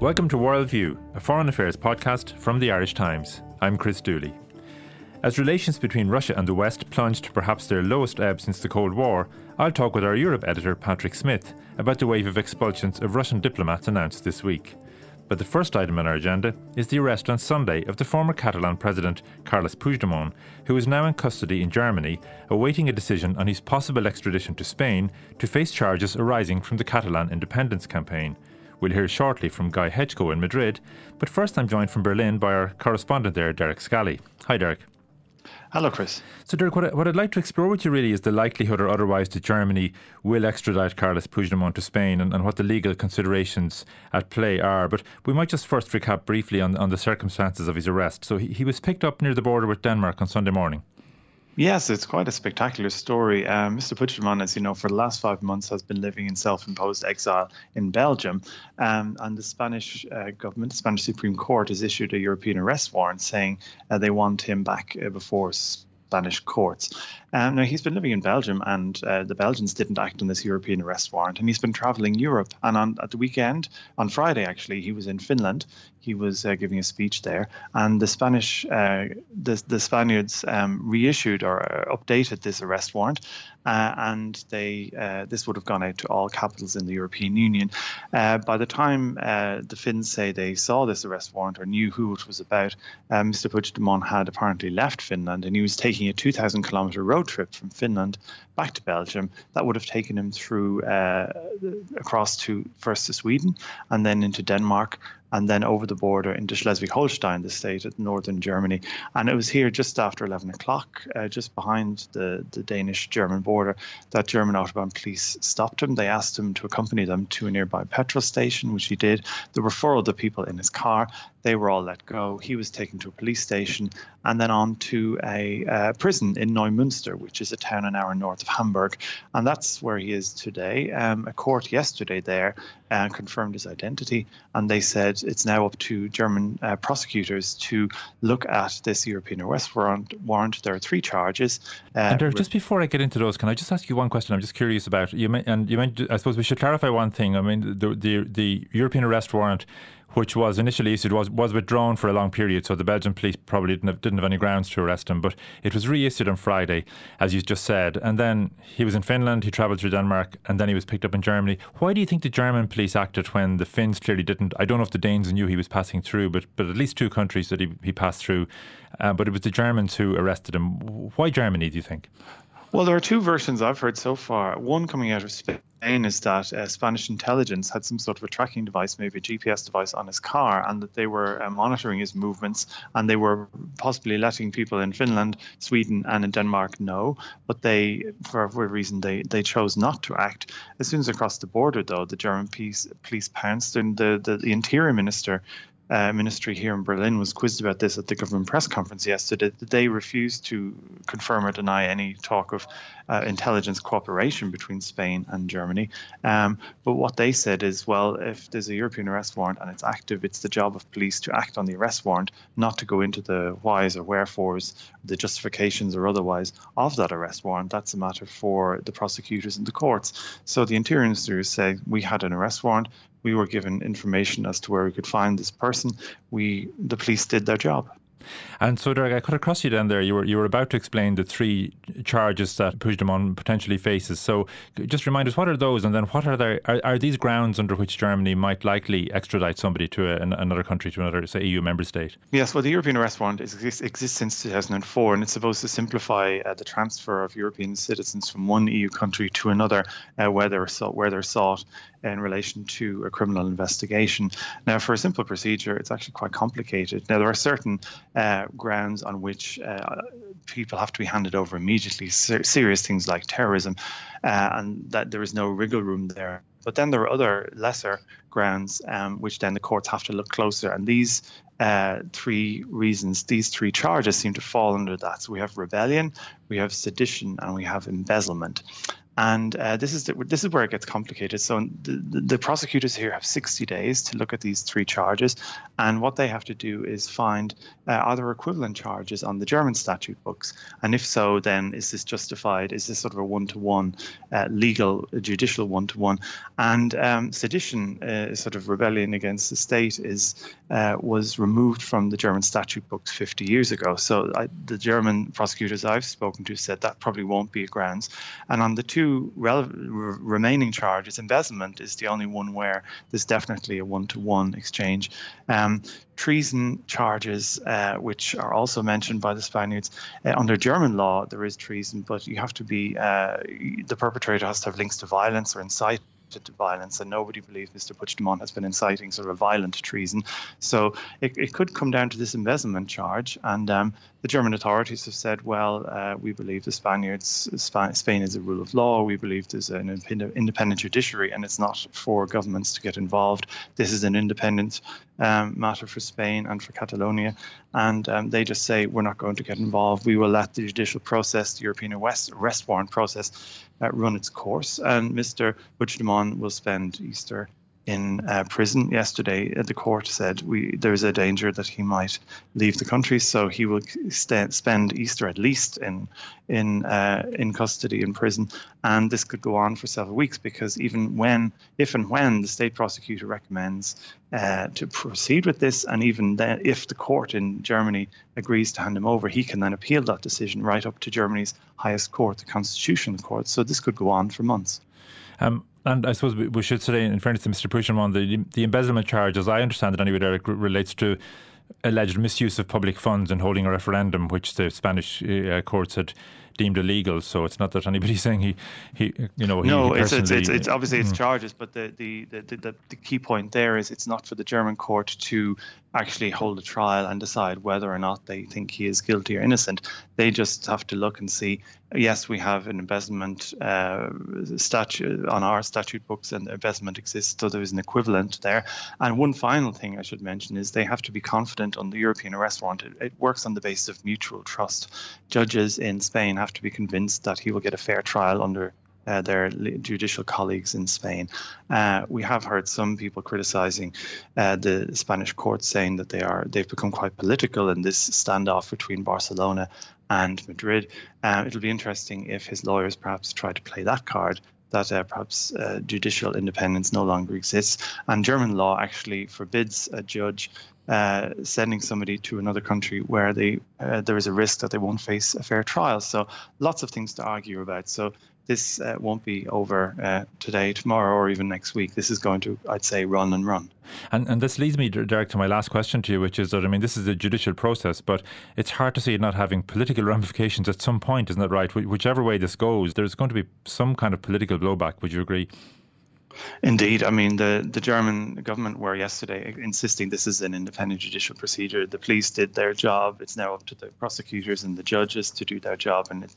Welcome to Worldview, a foreign affairs podcast from the Irish Times. I'm Chris Dooley. As relations between Russia and the West plunged to perhaps their lowest ebb since the Cold War, I'll talk with our Europe editor Patrick Smyth about the wave of expulsions of Russian diplomats announced this week. But the first item on our agenda is the arrest on Sunday of the former Catalan president Carles Puigdemont, who is now in custody in Germany, awaiting a decision on his possible extradition to Spain to face charges arising from the Catalan independence campaign. We'll hear shortly from Guy Hedgecoe in Madrid, but first I'm joined from Berlin by our correspondent there, Derek Scally. Hi, Derek. Hello, Chris. So, Derek, what, I, what I'd like to explore with you really is the likelihood or otherwise that Germany will extradite Carles Puigdemont to Spain and, and what the legal considerations at play are. But we might just first recap briefly on, on the circumstances of his arrest. So, he, he was picked up near the border with Denmark on Sunday morning. Yes, it's quite a spectacular story. Um, Mr. Puigdemont, as you know, for the last five months has been living in self-imposed exile in Belgium, um, and the Spanish uh, government, the Spanish Supreme Court, has issued a European arrest warrant saying uh, they want him back uh, before Spanish courts. Um, now, he's been living in Belgium, and uh, the Belgians didn't act on this European arrest warrant, and he's been traveling Europe. And on at the weekend, on Friday actually, he was in Finland. He was uh, giving a speech there, and the Spanish, uh, the the Spaniards um, reissued or uh, updated this arrest warrant, uh, and they uh, this would have gone out to all capitals in the European Union. by the time the Finns say they saw this arrest warrant or knew who it was about, Mr. Puigdemont had apparently left Finland, and he was taking a 2,000 kilometer road road trip from Finland back to Belgium. That would have taken him through uh, across to first to Sweden and then into Denmark and then over the border into Schleswig-Holstein, the state of northern Germany. And it was here just after 11 o'clock, uh, just behind the, the Danish-German border, that German Autobahn police stopped him. They asked him to accompany them to a nearby petrol station, which he did. There were four other people in his car. They were all let go. He was taken to a police station and then on to a uh, prison in Neumünster, which is a town an hour north of Hamburg. And that's where he is today. Um, a court yesterday there uh, confirmed his identity, and they said it's now up to German uh, prosecutors to look at this European arrest warrant. warrant. There are three charges. Uh, and there, just before I get into those, can I just ask you one question? I'm just curious about you. May, And you mentioned, I suppose we should clarify one thing. I mean, the the, the European arrest warrant which was initially issued, was, was withdrawn for a long period. So the Belgian police probably didn't have, didn't have any grounds to arrest him. But it was reissued on Friday, as you just said. And then he was in Finland, he travelled through Denmark, and then he was picked up in Germany. Why do you think the German police acted when the Finns clearly didn't? I don't know if the Danes knew he was passing through, but, but at least two countries that he, he passed through. Uh, but it was the Germans who arrested him. Why Germany, do you think? Well, there are two versions I've heard so far. One coming out of Spain is that uh, Spanish intelligence had some sort of a tracking device, maybe a GPS device on his car, and that they were uh, monitoring his movements and they were possibly letting people in Finland, Sweden, and in Denmark know. But they, for whatever reason, they, they chose not to act. As soon as across the border, though, the German police, police pounced, and the, the, the interior minister uh, ministry here in Berlin was quizzed about this at the government press conference yesterday. They refused to confirm or deny any talk of uh, intelligence cooperation between Spain and Germany. Um, but what they said is, well, if there's a European arrest warrant and it's active, it's the job of police to act on the arrest warrant, not to go into the whys or wherefores, the justifications or otherwise of that arrest warrant. That's a matter for the prosecutors and the courts. So the Interior Ministry say we had an arrest warrant we were given information as to where we could find this person. We, the police, did their job. And so, Derek, I cut across you then there. You were you were about to explain the three charges that Puigdemont potentially faces. So, just remind us what are those, and then what are there? Are, are these grounds under which Germany might likely extradite somebody to a, another country, to another, say, EU member state? Yes. Well, the European arrest warrant exists, exists since 2004, and it's supposed to simplify uh, the transfer of European citizens from one EU country to another, uh, where they're sought, where they're sought in relation to a criminal investigation. Now, for a simple procedure, it's actually quite complicated. Now, there are certain uh, grounds on which uh, people have to be handed over immediately, ser- serious things like terrorism, uh, and that there is no wriggle room there. But then there are other lesser grounds um, which then the courts have to look closer. And these uh, three reasons, these three charges seem to fall under that. So we have rebellion, we have sedition, and we have embezzlement. And uh, this is the, this is where it gets complicated. So the, the, prosecutors here have 60 days to look at these three charges, and what they have to do is find uh, are there equivalent charges on the German statute books, and if so, then is this justified? Is this sort of a one-to-one uh, legal, judicial one-to-one? And um, sedition, uh, sort of rebellion against the state, is uh, was removed from the German statute books 50 years ago. So I, the German prosecutors I've spoken to said that probably won't be a grounds. And on the two remaining charges, embezzlement is the only one where there's definitely a one-to-one exchange. Um, treason charges, uh, which are also mentioned by the Spaniards. Uh, under German law, there is treason, but you have to be uh, the perpetrator has to have links to violence or incite to violence, and nobody believes Mr. Puigdemont has been inciting sort of violent treason. So it, it could come down to this embezzlement charge, and um, the German authorities have said, well, uh, we believe the Spaniards, Spain is a rule of law. We believe there's an independent judiciary, and it's not for governments to get involved. This is an independent um, matter for Spain and for Catalonia, and um, they just say we're not going to get involved. We will let the judicial process, the European arrest, arrest warrant process, uh, run its course. And Mr. Puigdemont will spend Easter in uh, prison yesterday. Uh, the court said we there's a danger that he might leave the country, so he will st- spend Easter at least in in uh, in custody in prison, and this could go on for several weeks because even when, if and when the state prosecutor recommends uh, to proceed with this, and even then, if the court in Germany agrees to hand him over, he can then appeal that decision right up to Germany's highest court, the Constitutional Court. So this could go on for months. Um, and I suppose we should say, in fairness to Mr. Puigdemont, the, the embezzlement charge, as I understand it anyway, Derek, relates to alleged misuse of public funds in holding a referendum, which the Spanish uh, courts had deemed illegal. So it's not that anybody's saying he, he you know, he, no, he it's, it's, it's, it's, obviously it's mm. charges, but the, the, the, the, the key point there is it's not for the German court to actually hold a trial and decide whether or not they think he is guilty or innocent. They just have to look and see. Yes, we have an embezzlement uh, statute on our statute books, and embezzlement exists, so there is an equivalent there. And one final thing I should mention is they have to be confident on the European arrest warrant. It, it works on the basis of mutual trust. Judges in Spain have to be convinced that he will get a fair trial under uh, their judicial colleagues in Spain. Uh, we have heard some people criticizing uh, the Spanish courts, saying that they are they've become quite political in this standoff between Barcelona and Madrid. Uh, it'll be interesting if his lawyers perhaps try to play that card. That uh, perhaps uh, judicial independence no longer exists. And German law actually forbids a judge uh, sending somebody to another country where they uh, there is a risk that they won't face a fair trial. So lots of things to argue about. So this uh, won't be over uh, today, tomorrow, or even next week. This is going to, I'd say, run and run. And, and this leads me, Derek, to my last question to you, which is that, I mean, this is a judicial process, but it's hard to see it not having political ramifications at some point, isn't that right? Whichever way this goes, there's going to be some kind of political blowback. Would you agree? Indeed. I mean, the, the German government were yesterday insisting this is an independent judicial procedure. The police did their job. It's now up to the prosecutors and the judges to do their job. And it,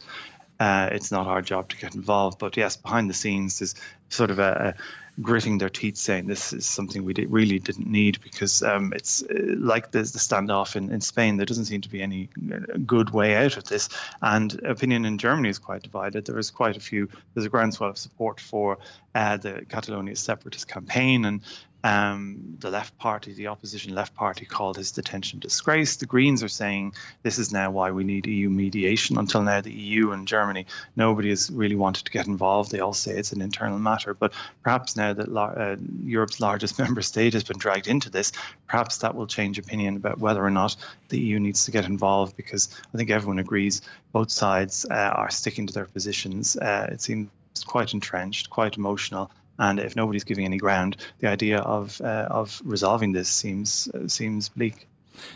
uh, it's not our job to get involved. But yes, behind the scenes, there's sort of a, a gritting their teeth saying this is something we did, really didn't need because um, it's uh, like the, the standoff in, in Spain. There doesn't seem to be any uh, good way out of this. And opinion in Germany is quite divided. There is quite a few, there's a groundswell of support for uh, the Catalonia separatist campaign. And um, the left party, the opposition left party, called his detention disgrace. The Greens are saying this is now why we need EU mediation. Until now, the EU and Germany, nobody has really wanted to get involved. They all say it's an internal matter. But perhaps now that uh, Europe's largest member state has been dragged into this, perhaps that will change opinion about whether or not the EU needs to get involved. Because I think everyone agrees both sides uh, are sticking to their positions. Uh, it seems quite entrenched, quite emotional and if nobody's giving any ground, the idea of uh, of resolving this seems uh, seems bleak.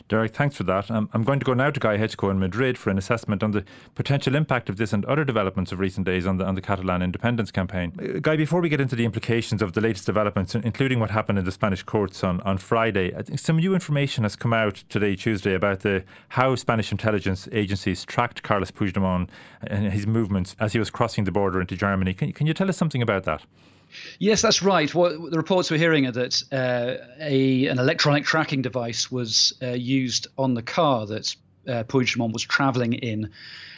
Derek, thanks for that. Um, I'm going to go now to Guy Hedgecoe in Madrid for an assessment on the potential impact of this and other developments of recent days on the, on the Catalan independence campaign. Uh, Guy, before we get into the implications of the latest developments, including what happened in the Spanish courts on, on Friday, I think some new information has come out today, Tuesday, about the how Spanish intelligence agencies tracked Carlos Puigdemont and his movements as he was crossing the border into Germany. Can, can you tell us something about that? Yes, that's right. What the reports we're hearing are that uh, a an electronic tracking device was uh, used on the car that uh, Puigdemont was travelling in,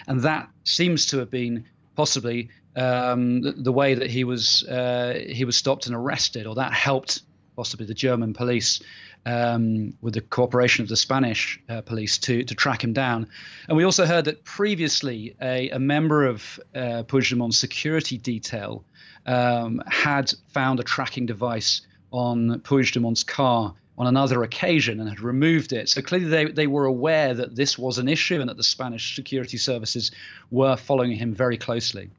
and that seems to have been possibly um, the, the, way that he was uh, he was stopped and arrested, or that helped possibly the German police um, with the cooperation of the Spanish uh, police to to track him down. And we also heard that previously a, a member of uh, Puigdemont's security detail um, had found a tracking device on Puigdemont's car on another occasion and had removed it. So clearly they, they were aware that this was an issue and that the Spanish security services were following him very closely.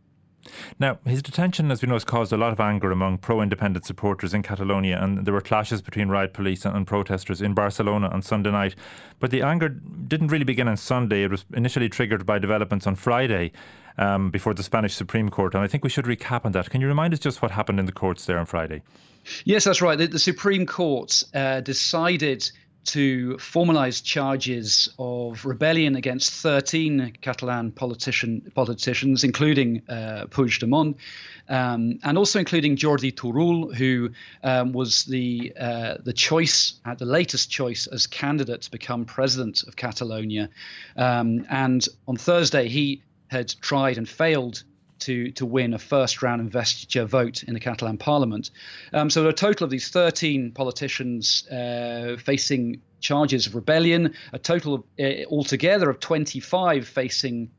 Now, his detention, as we know, has caused a lot of anger among pro independent supporters in Catalonia, and there were clashes between riot police and protesters in Barcelona on Sunday night. But the anger didn't really begin on Sunday. It was initially triggered by developments on Friday um, before the Spanish Supreme Court. And I think we should recap on that. Can you remind us just what happened in the courts there on Friday? Yes, that's right. The, the Supreme Court uh, decided to formalize charges of rebellion against 13 Catalan politician, politicians, including uh, Puigdemont, um, and also including Jordi Turull, who um, was the uh, the choice at uh, the latest choice as candidate to become president of Catalonia. Um, and on Thursday, he had tried and failed to to win a first round investiture vote in the Catalan Parliament. Um, so a total of these 13 politicians uh, facing charges of rebellion, a total of, uh, altogether of 25 facing.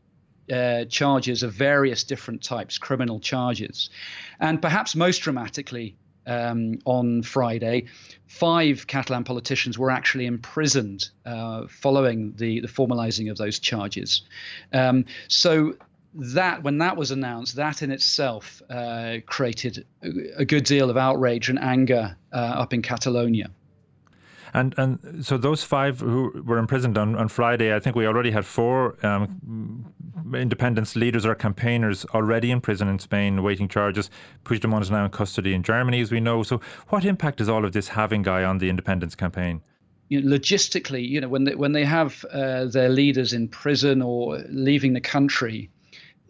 Uh, charges of various different types, criminal charges. And perhaps most dramatically, um, on Friday, five Catalan politicians were actually imprisoned uh, following the, the formalizing of those charges. Um, so that when that was announced, that in itself uh, created a, a, good deal of outrage and anger uh, up in Catalonia. And and so those five who were imprisoned on, on Friday, I think we already had four um, independence leaders or campaigners already in prison in Spain awaiting charges. Puigdemont is now in custody in Germany, as we know. So what impact is all of this having, Guy, on the independence campaign? You know, logistically, you know, when they, when they have uh, their leaders in prison or leaving the country,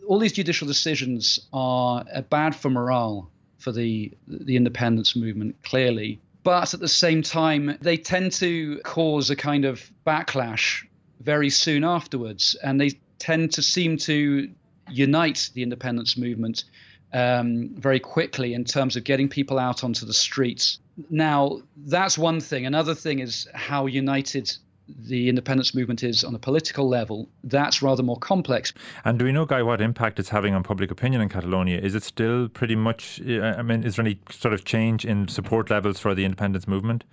all these judicial decisions are bad for morale for the the independence movement clearly. But at the same time they tend to cause a kind of backlash very soon afterwards. And they tend to seem to unite the independence movement um, very quickly in terms of getting people out onto the streets. Now that's one thing. Another thing is how united the independence movement is on a political level, that's rather more complex. And do we know, Guy, what impact it's having on public opinion in Catalonia? Is it still pretty much, I mean, is there any sort of change in support levels for the independence movement?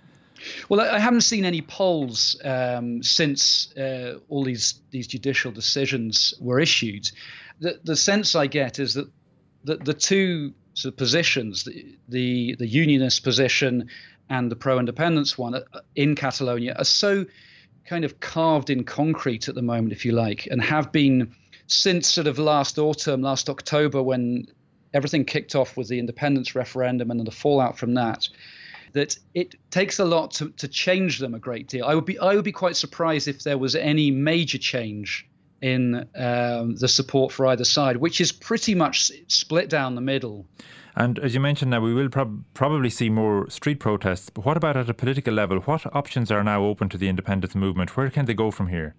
Well, I haven't seen any polls um, since uh, all these these judicial decisions were issued. The, the sense I get is that the, the two sort of positions, the, the, the unionist position and the pro-independence one uh, in Catalonia, are so kind of carved in concrete at the moment, if you like, and have been since sort of last autumn, last October, when everything kicked off with the independence referendum and the fallout from that. That it takes a lot to, to change them a great deal. I would be I would be quite surprised if there was any major change in um, the support for either side, which is pretty much split down the middle. And as you mentioned now, we will prob- probably see more street protests. But what about at a political level? What options are now open to the independence movement? Where can they go from here?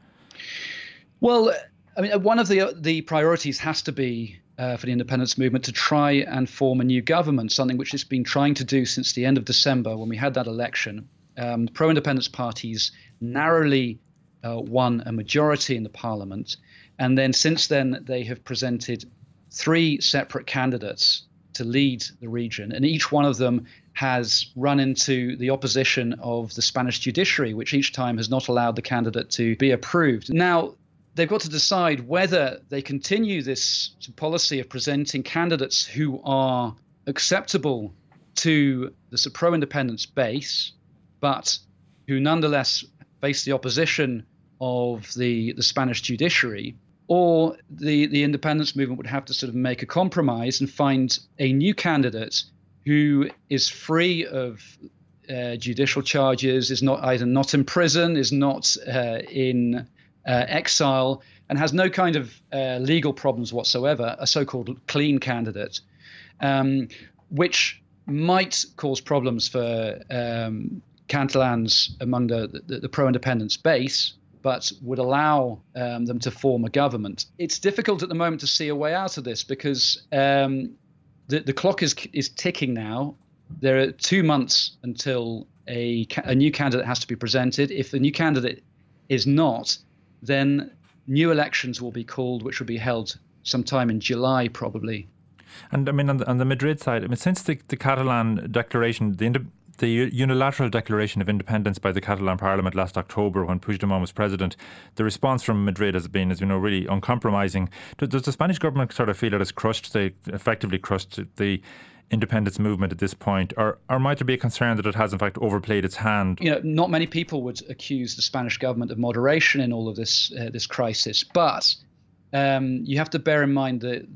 Well, I mean, one of the the priorities has to be uh, for the independence movement to try and form a new government, something which it's been trying to do since the end of December when we had that election. Um, pro-independence parties narrowly uh, won a majority in the parliament, and then since then they have presented three separate candidates to lead the region, and each one of them has run into the opposition of the Spanish judiciary, which each time has not allowed the candidate to be approved. Now, they've got to decide whether they continue this policy of presenting candidates who are acceptable to the pro independence base, but who nonetheless face the opposition of the, the Spanish judiciary, or the, the independence movement would have to sort of make a compromise and find a new candidate who is free of uh, judicial charges, is not either not in prison, is not uh, in uh, exile, and has no kind of uh, legal problems whatsoever, a so called clean candidate, um, which might cause problems for um, Catalans among the, the, the pro independence base but would allow um, them to form a government. It's difficult at the moment to see a way out of this because um, the, the clock is, is ticking now. There are two months until a, a new candidate has to be presented. If the new candidate is not, then new elections will be called, which will be held sometime in July, probably. And I mean, on the, on the Madrid side, I mean, since the, the Catalan declaration, the the unilateral declaration of independence by the Catalan Parliament last October when Puigdemont was president, the response from Madrid has been, as you know, really uncompromising. Does the Spanish government sort of feel it has crushed, they effectively crushed the independence movement at this point, or, or might there be a concern that it has in fact overplayed its hand? You know, not many people would accuse the Spanish government of moderation in all of this uh, this crisis, but um, you have to bear in mind that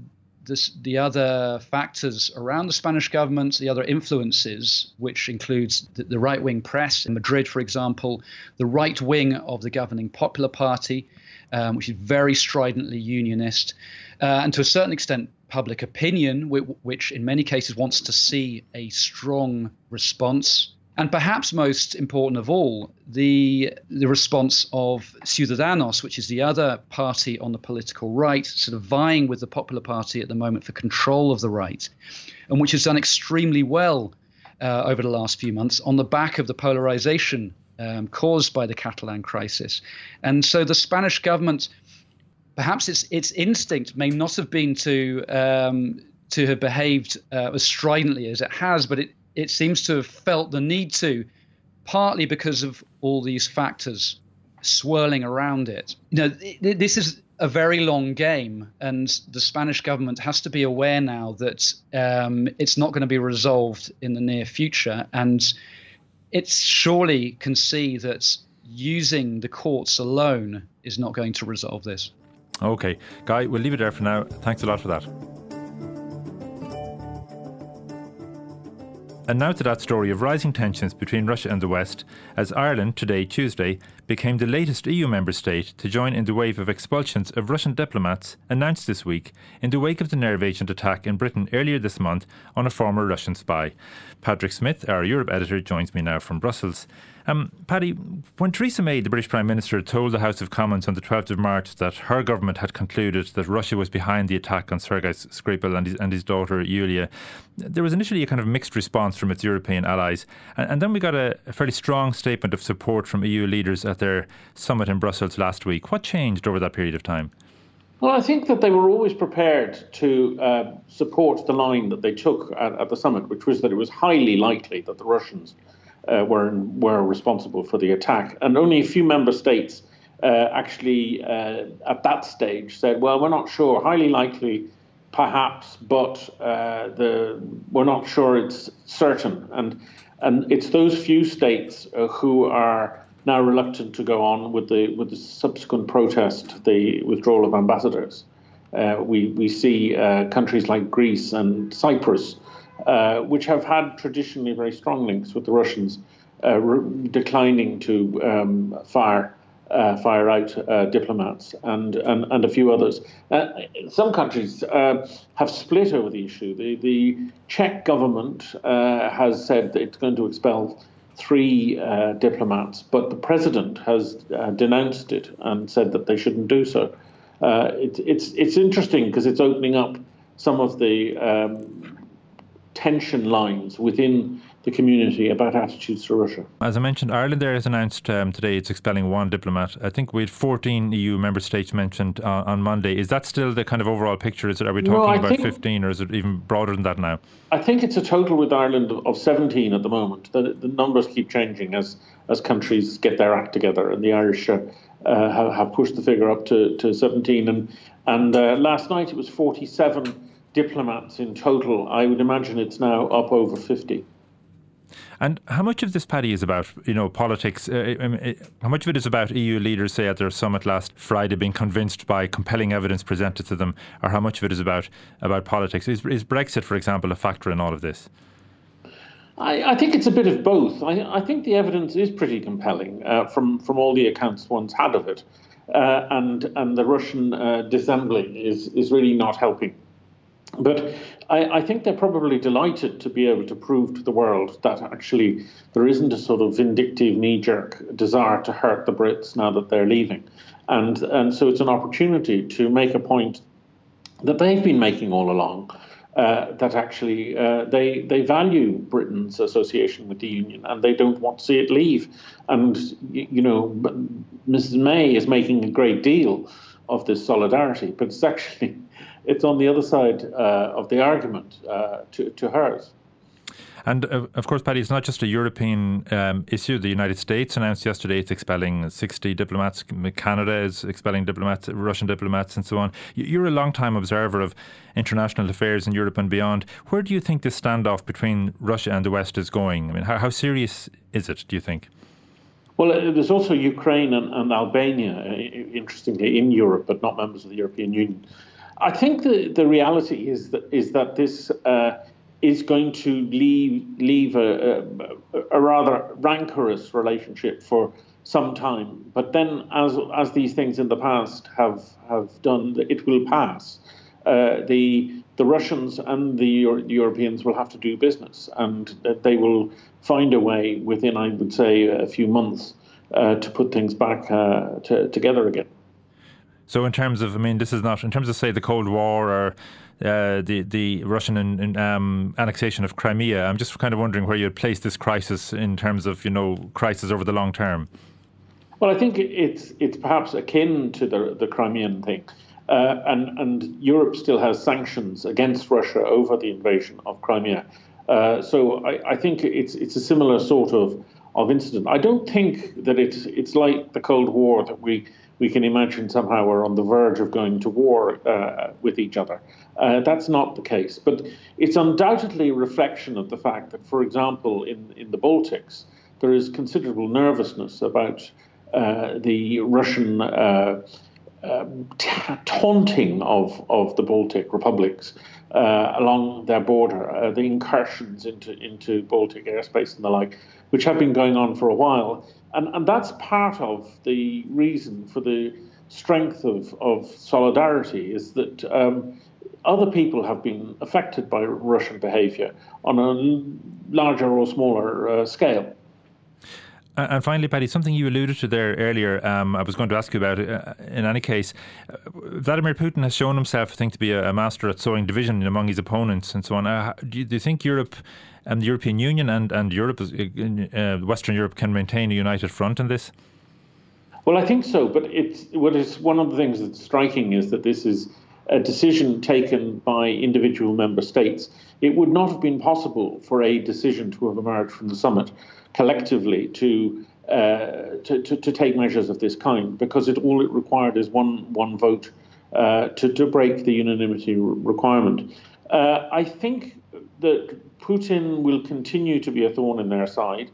this, the other factors around the Spanish government, the other influences, which includes the, the right wing press in Madrid, for example, the right wing of the governing Popular Party, um, which is very stridently unionist, uh, and to a certain extent, public opinion, which, which in many cases wants to see a strong response and perhaps most important of all, the the response of Ciudadanos, which is the other party on the political right, sort of vying with the Popular Party at the moment for control of the right, and which has done extremely well uh, over the last few months on the back of the polarization um, caused by the Catalan crisis. And so the Spanish government, perhaps its its instinct may not have been to um, to have behaved uh, as stridently as it has, but it it seems to have felt the need to, partly because of all these factors swirling around it. You know, this is a very long game, and the Spanish government has to be aware now that um, it's not going to be resolved in the near future, and it surely can see that using the courts alone is not going to resolve this. Okay, Guy, we'll leave it there for now. Thanks a lot for that. And now to that story of rising tensions between Russia and the West, as Ireland, today, Tuesday, became the latest EU member state to join in the wave of expulsions of Russian diplomats announced this week in the wake of the nerve agent attack in Britain earlier this month on a former Russian spy. Patrick Smyth, our Europe editor, joins me now from Brussels. Um, Paddy, when Theresa May, the British Prime Minister, told the House of Commons on the 12th of March that her government had concluded that Russia was behind the attack on Sergei Skripal and his, and his daughter Yulia, there was initially a kind of mixed response from its European allies. And, and then we got a, a, fairly strong statement of support from EU leaders at their summit in Brussels last week. What changed over that period of time? Well, I think that they were always prepared to uh, support the line that they took at, at the summit, which was that it was highly likely that the Russians uh, were were responsible for the attack, and only a few member states uh, actually uh, at that stage said, "Well, we're not sure. Highly likely, perhaps, but uh, the we're not sure it's certain." And and it's those few states uh, who are now reluctant to go on with the with the subsequent protest, the withdrawal of ambassadors. Uh, we we see countries like Greece and Cyprus uh, which have had traditionally very strong links with the Russians, uh, re- declining to um, fire. Uh, fire out uh, diplomats and, and, and a few others. Uh, some countries uh, have split over the issue. The, the Czech government has said that it's going to expel three uh, diplomats, but the president has uh, denounced it and said that they shouldn't do so. Uh, it, it's, it's interesting because it's opening up some of the um, tension lines within the community about attitudes to Russia. As I mentioned, Ireland there has announced um, today it's expelling one diplomat. I think we had 14 EU member states mentioned uh, on Monday. Is that still the kind of overall picture? Is it, are we talking no, about 15 or is it even broader than that now? I think it's a total with Ireland of 17 at the moment. The, the numbers keep changing as, as countries get their act together, and the Irish uh, have, have, pushed the figure up to, to 17. And, and uh, last night it was 47 diplomats in total. I would imagine it's now up over 50. And how much of this, Paddy, is about you know politics? Uh, I mean, how much of it is about EU leaders, say at their summit last Friday, being convinced by compelling evidence presented to them, or how much of it is about about politics? Is, is Brexit, for example, a factor in all of this? I, I think it's a bit of both. I, I think the evidence is pretty compelling uh, from from all the accounts one's had of it, uh, and and the Russian uh, dissembling is is really not helping But I, I, think they're probably delighted to be able to prove to the world that actually there isn't a sort of vindictive knee jerk desire to hurt the Brits now that they're leaving. And, and so it's an opportunity to make a point that they've been making all along. Uh, that actually uh, they they value Britain's association with the union and they don't want to see it leave. And you know, Mrs. May is making a great deal of this solidarity, but it's actually it's on the other side uh, of the argument uh, to, to hers. And uh, of course, Paddy, it's not just a European um, issue. The United States announced yesterday it's expelling 60 diplomats. Canada is expelling diplomats, Russian diplomats, and so on. You're a long-time observer of international affairs in Europe and beyond. Where do you think this standoff between Russia and the West is going? I mean, how, how serious is it? Do you think? Well, there's also Ukraine and, and Albania, interestingly, in Europe, but not members of the European Union. I think the, the reality is that is that this uh, is going to leave leave a, a, a, rather rancorous relationship for some time. But then, as as these things in the past have have done, it will pass. Uh, the the Russians and the, Euro- Europeans will have to do business, and they will find a way within, I would say, a few months uh, to put things back uh, to, together again. So, in terms of, I mean, this is not in terms of say the Cold War or uh, the the Russian in, in, um, annexation of Crimea. I'm just kind of wondering where you'd place this crisis in terms of you know crisis over the long term. Well, I think it's it's perhaps akin to the the Crimean thing, uh, and and Europe still has sanctions against Russia over the invasion of Crimea. Uh, so I, I think it's it's a similar sort of of incident. I don't think that it's it's like the Cold War that we we can imagine somehow we're on the verge of going to war uh, with each other. Uh, that's not the case. But it's undoubtedly a reflection of the fact that, for example, in, in the Baltics, there is considerable nervousness about uh, the Russian uh, um, taunting of, of the Baltic republics uh, along their border, uh, the incursions into, into Baltic airspace and the like, which have been going on for a while. And, and that's part of the reason for the strength of, of solidarity is that um, other people have been affected by Russian behavior on a larger or smaller uh, scale. And finally, Paddy, something you alluded to there earlier, um, I was going to ask you about. Uh, in any case, uh, Vladimir Putin has shown himself, I think, to be a, a master at sowing division among his opponents and so on. Uh, do, you, do, you, think Europe and the European Union and, and Europe, uh, uh, Western Europe, can maintain a united front in this? Well, I think so. But it's what is one of the things that's striking is that this is a decision taken by individual member states. It would not have been possible for a decision to have emerged from the summit collectively to uh, to, to, to, take measures of this kind because it all it required is one one vote uh, to to break the unanimity requirement. Uh, I think that Putin will continue to be a thorn in their side.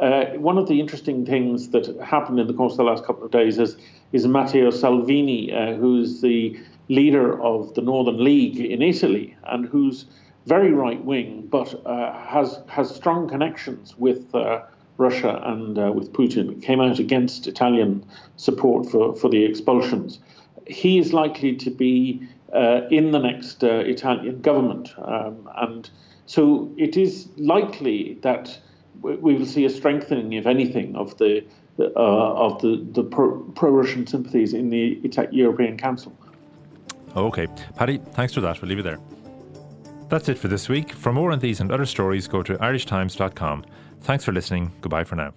Uh, one of the interesting things that happened in the course of the last couple of days is is Matteo Salvini, uh, who's the leader of the Northern League in Italy and who's very right wing, but uh, has has strong connections with uh, Russia and uh, with Putin. Came out against Italian support for for the expulsions. He is likely to be uh, in the next uh, Italian government, um, and so it is likely that we will see a strengthening, if anything, of the uh, of the, the pro, Russian sympathies in the European Council. Okay. Paddy, thanks for that. We'll leave it there. That's it for this week. For more on these and other stories, go to irishtimes.com. Thanks for listening. Goodbye for now.